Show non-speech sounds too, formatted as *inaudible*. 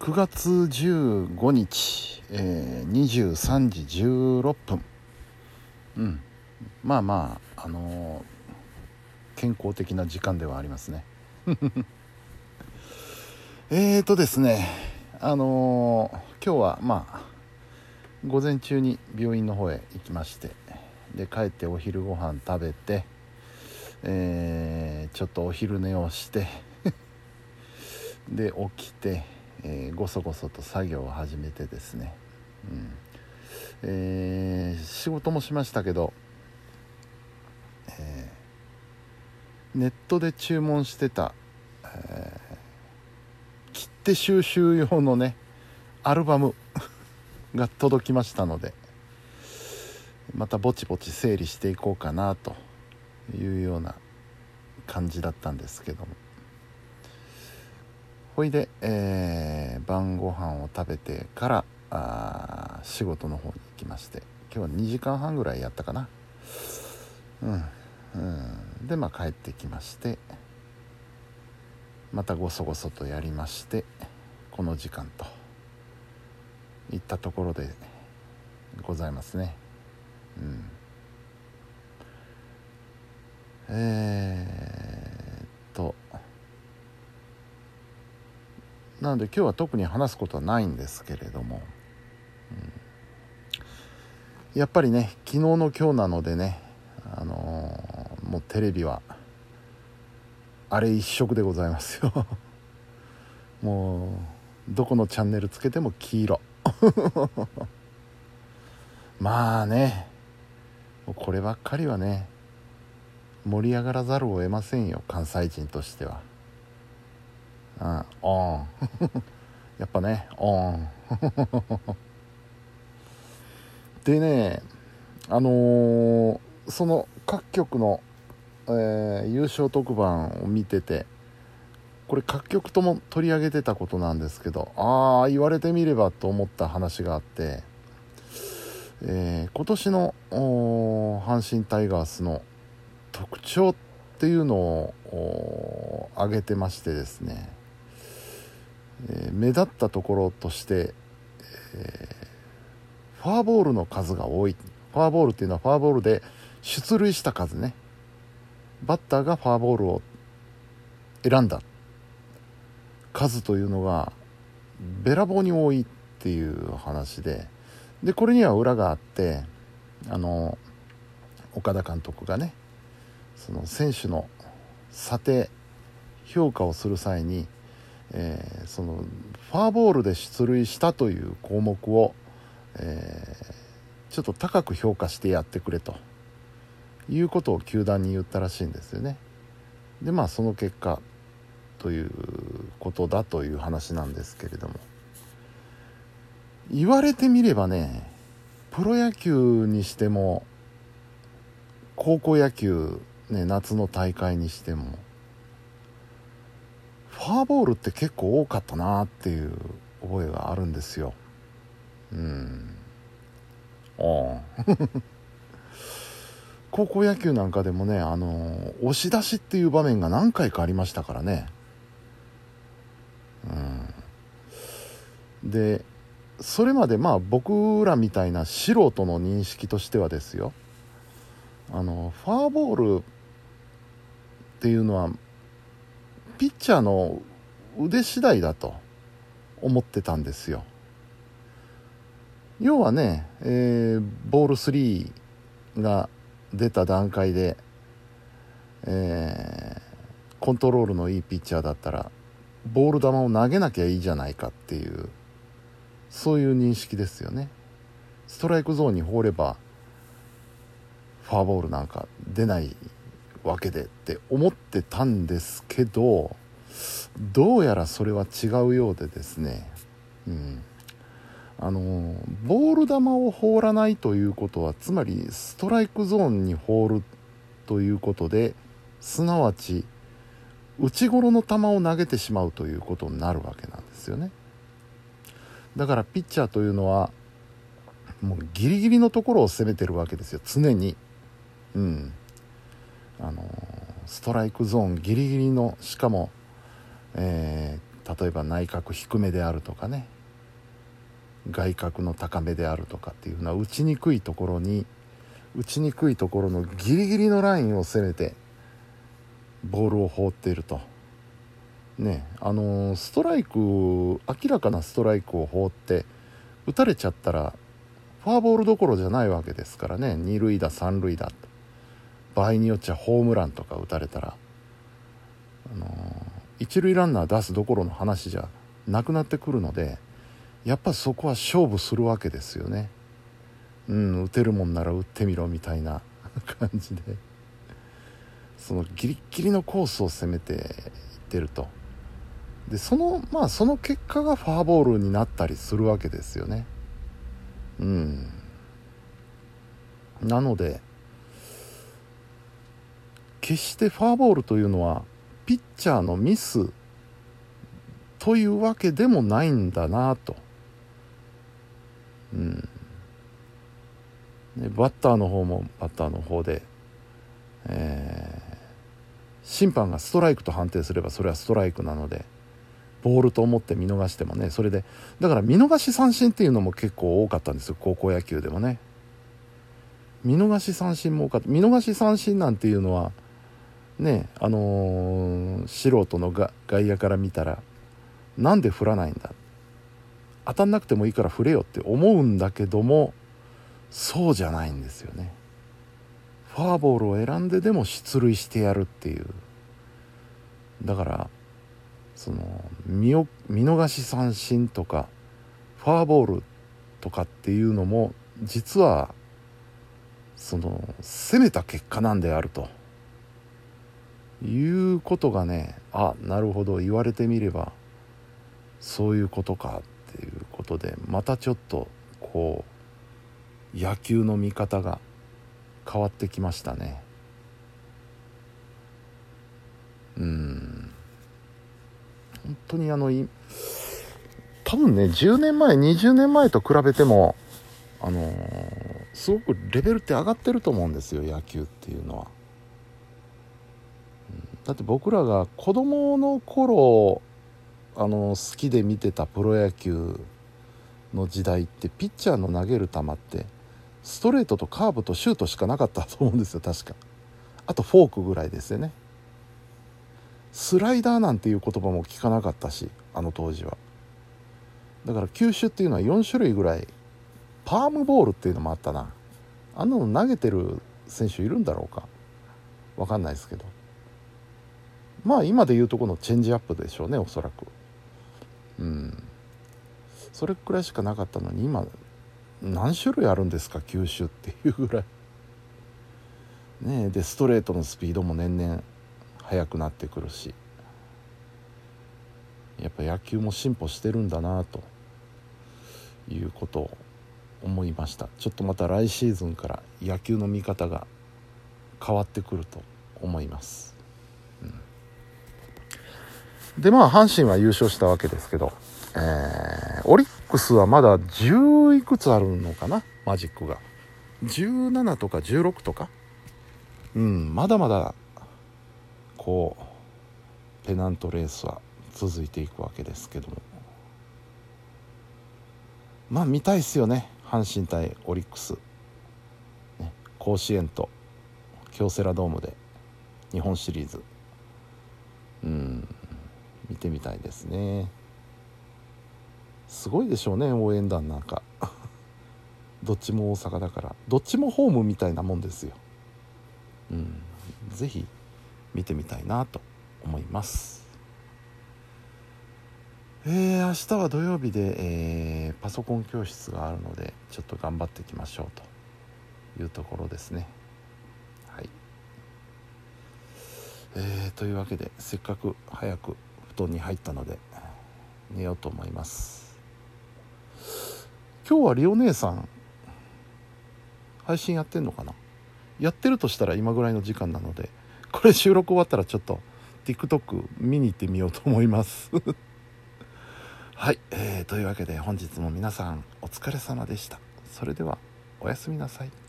9月15日、えー、23時16分。うん。まあまああのー、健康的な時間ではありますね。*laughs* えーとですねあのー、今日はまあ午前中に病院の方へ行きましてで帰ってお昼ご飯食べてえー、ちょっとお昼寝をして *laughs* で起きて、えー、ごそごそと作業を始めてですね、うん。えー、仕事もしましたけど、えー、ネットで注文してた、えー、切手収集用のねアルバム *laughs* が届きましたのでまたぼちぼち整理していこうかなというような感じだったんですけども。ほいで、えー、晩ご飯を食べてからあ仕事の方に行きまして今日は2時間半ぐらいやったかな。うん、うん、でまあ帰ってきましてまたごそごそとやりましてこの時間といったところでございますね。うん。えー、っとなので今日は特に話すことはないんですけれども、うん、やっぱりね昨日の今日なのでねあのー、もうテレビはあれ一色でございますよ。*laughs* もうどこのチャンネルつけても黄色。*laughs* まあねこればっかりはね盛り上がらざるを得ませんよ関西人としては。うん。オン *laughs* やっぱね。オンでねあのー、その各局の、えー、優勝特番を見ててこれ各局とも取り上げてたことなんですけどああ言われてみればと思った話があって、えー、今年の阪神タイガースの特徴っていうのを挙げてましてですね、え、目立ったところとして、え、フォアボールの数が多い。フォアボールっていうのはフォアボールで出塁した数ね。バッターがフォアボールを選んだ数というのがべらぼうに多いっていう話で。でこれには裏があってあの岡田監督がねその選手の査定評価をする際に、えー、そのフォアボールで出塁したという項目を、えー、ちょっと高く評価してやってくれということを球団に言ったらしいんですよね。でまあその結果ということだという話なんですけれども言われてみればねプロ野球にしても高校野球ね、夏の大会にしてもフォアボールって結構多かったなっていう覚えがあるんですよ。うん。ああ。*laughs* 高校野球なんかでもねあの押し出しっていう場面が何回かありましたからね。うん。でそれまでまあ僕らみたいな素人の認識としてはですよ。あのフォアボールっていうのはピッチャーの腕次第だと思ってたんですよ。要はね、えー、ボール3が出た段階で、えー、コントロールのいいピッチャーだったらボール球を投げなきゃいいじゃないかっていうそういう認識ですよね。ストライクゾーンに放ればフォアボールなんか出ないわけでって思ってたんですけどどうやらそれは違うようでですね、うん、あのボール球を放らないということはつまりストライクゾーンに放るということですなわち内頃の球を投げてしまうということになるわけなんですよね。だからピッチャーというのはもうギリギリのところを攻めてるわけですよ。常に。うん。あのストライクゾーンギリギリのしかも、えー、例えば内角低めであるとかね外角の高めであるとかっていうのは打ちにくいところに打ちにくいところのギリギリのラインを攻めてボールを放っていると。ねあのストライク明らかなストライクを放って打たれちゃったらフォアボールどころじゃないわけですからね。二塁打三塁打。場合によっちゃホームランとか打たれたら、あの一塁ランナー出すどころの話じゃなくなってくるのでやっぱそこは勝負するわけですよね。うん、打てるもんなら打ってみろみたいな *laughs* 感じで。そのギリギリのコースを攻めていってると。でそのまあその結果がフォアボールになったりするわけですよね。うん。なので決してフォアボールというのはピッチャーのミスというわけでもないんだなと。うん。バッターの方もバッターの方で、えー、審判がストライクと判定すればそれはストライクなのでボールと思って見逃してもねそれでだから見逃し三振っていうのも結構多かったんですよ高校野球でもね。見逃し三振も多かった。見逃し三振なんていうのはねあのー、素人の外野から見たらなんで振らないんだ？当たんなくてもいいから振れよって思うんだけどもそうじゃないんですよね。フォアボールを選んででも出塁してやるっていう。だからその見見逃し三振とかフォアボールとかっていうのも実はその攻めた結果なんであると。いうことがねあなるほど言われてみればそういうことかっていうことでまたちょっとこう野球の見方が変わってきましたね。うん。本当にあの多分ね10年前20年前と比べてもあのー、すごくレベルって上がってると思うんですよ野球っていうのは、だって僕らが子供の頃あの好きで見てたプロ野球の時代ってピッチャーの投げる球ってストレートとカーブとシュートしかなかったと思うんですよ確か。あとフォークぐらいですよね。スライダーなんていう言葉も聞かなかったしあの当時は。だから球種っていうのは4種類ぐらい。パームボールっていうのもあったな。あんなの投げてる選手いるんだろうか。分かんないですけど。まあ今で言うとこのチェンジアップでしょうねおそらく。うん。それくらいしかなかったのに今何種類あるんですか？球種っていうぐらい。ねえでストレートのスピードも年々速くなってくるし。やっぱ野球も進歩してるんだなと。いうことを思いました。ちょっとまた来シーズンから野球の見方が変わってくると思います、でまあ阪神は優勝したわけですけどえー、オリックスはまだ10いくつあるのかな？マジックが。17とか16とか？うんまだまだこうペナントレースは続いていくわけですけども。まあ見たいっすよね阪神対オリックス、ね、甲子園と京セラドームで日本シリーズ。てみたいですね。すごいでしょうね応援団なんか。*laughs* どっちも大阪だから。どっちもホームみたいなもんですよ。うん。是非見てみたいなと思います。えー、明日は土曜日で、えー、パソコン教室があるのでちょっと頑張っていきましょうというところですね。はい。えー、というわけでせっかく早く団に入ったので寝ようと思います。今日はリオ姉さん配信やってんのかな？やってるとしたら今ぐらいの時間なのでこれ収録終わったらちょっと TikTok 見に行ってみようと思います。*laughs* はい、えー、というわけで本日も皆さんお疲れ様でした。それではおやすみなさい。